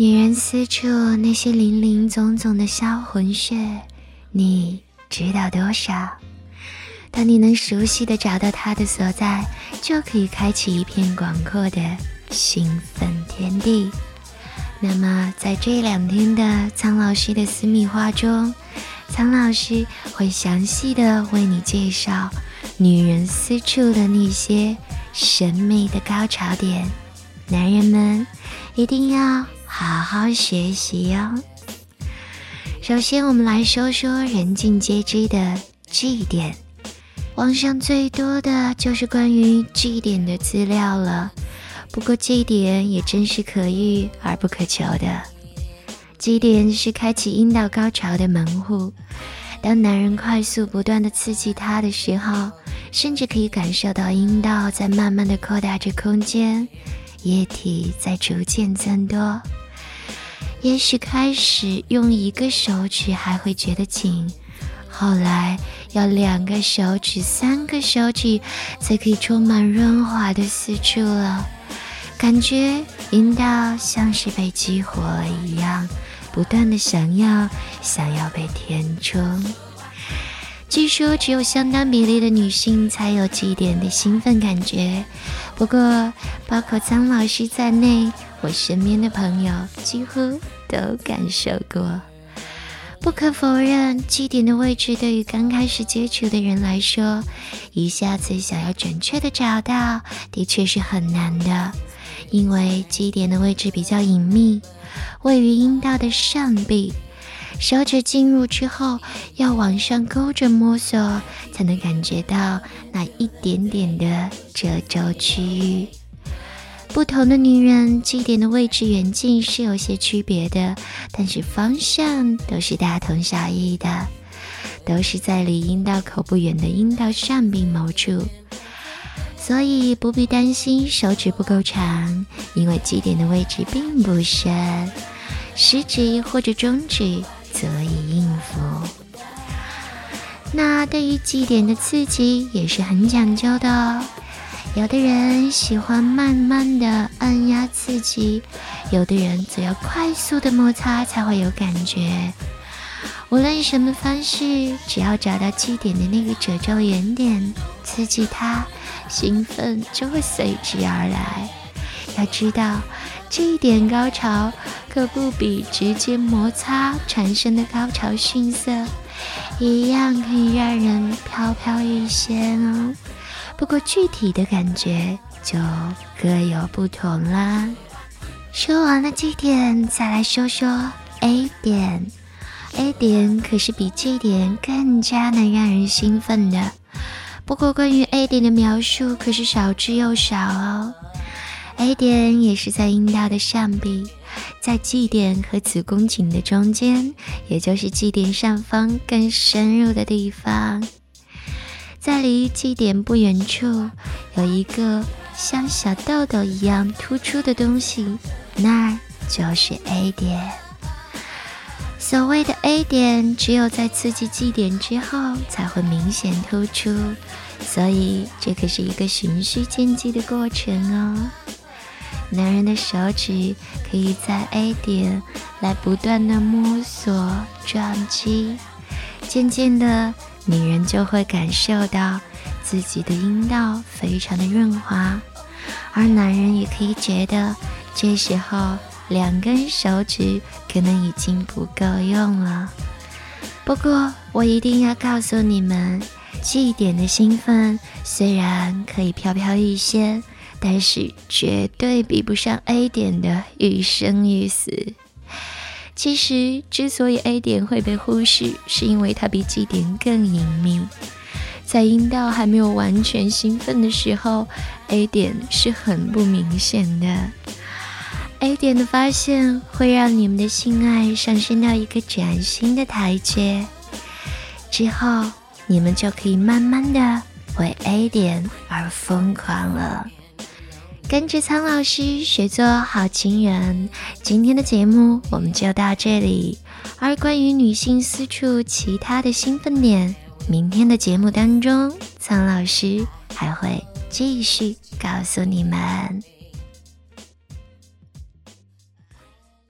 女人私处那些林林总总的销魂穴，你知道多少？当你能熟悉的找到它的所在，就可以开启一片广阔的兴奋天地。那么，在这两天的苍老师的私密话中，苍老师会详细的为你介绍女人私处的那些神秘的高潮点，男人们一定要好好学习哟。首先，我们来说说人尽皆知的 G 点。网上最多的就是关于 G 点的资料了，不过 G 点也真是可遇而不可求的。G 点是开启阴道高潮的门户，当男人快速不断的刺激它的时候，甚至可以感受到阴道在慢慢的扩大着空间，液体在逐渐增多。也许开始用一个手指还会觉得紧。后来要两个手指、三个手指才可以充满润滑的四处了，感觉阴道像是被激活一样，不断的想要、想要被填充。据说只有相当比例的女性才有这一点的兴奋感觉，不过包括张老师在内，我身边的朋友几乎都感受过。不可否认，基点的位置对于刚开始接触的人来说，一下子想要准确的找到，的确是很难的。因为基点的位置比较隐秘，位于阴道的上壁，手指进入之后，要往上勾着摸索，才能感觉到那一点点的褶皱区域。不同的女人基点的位置远近是有些区别的，但是方向都是大同小异的，都是在离阴道口不远的阴道上壁某处，所以不必担心手指不够长，因为基点的位置并不深，食指或者中指则以应付。那对于基点的刺激也是很讲究的哦。有的人喜欢慢慢的按压刺激，有的人则要快速的摩擦才会有感觉。无论什么方式，只要找到基点的那个褶皱原点，刺激它，兴奋就会随之而来。要知道，这一点高潮可不比直接摩擦产生的高潮逊色，一样可以让人飘飘欲仙哦。不过具体的感觉就各有不同啦。说完了 G 点，再来说说 A 点。A 点可是比 G 点更加能让人兴奋的。不过关于 A 点的描述可是少之又少哦。A 点也是在阴道的上壁，在 G 点和子宫颈的中间，也就是 G 点上方更深入的地方。在离 G 点不远处，有一个像小豆豆一样突出的东西，那就是 A 点。所谓的 A 点，只有在刺激 G 点之后才会明显突出，所以这可是一个循序渐进的过程哦。男人的手指可以在 A 点来不断的摸索撞击，渐渐的。女人就会感受到自己的阴道非常的润滑，而男人也可以觉得这时候两根手指可能已经不够用了。不过我一定要告诉你们，，G 点的兴奋虽然可以飘飘欲仙，但是绝对比不上 A 点的欲生欲死。其实，之所以 A 点会被忽视，是因为它比 G 点更隐秘。在阴道还没有完全兴奋的时候，A 点是很不明显的。A 点的发现会让你们的性爱上升到一个崭新的台阶，之后你们就可以慢慢的为 A 点而疯狂了。跟着苍老师学做好情人，今天的节目我们就到这里。而关于女性私处其他的兴奋点，明天的节目当中，苍老师还会继续告诉你们。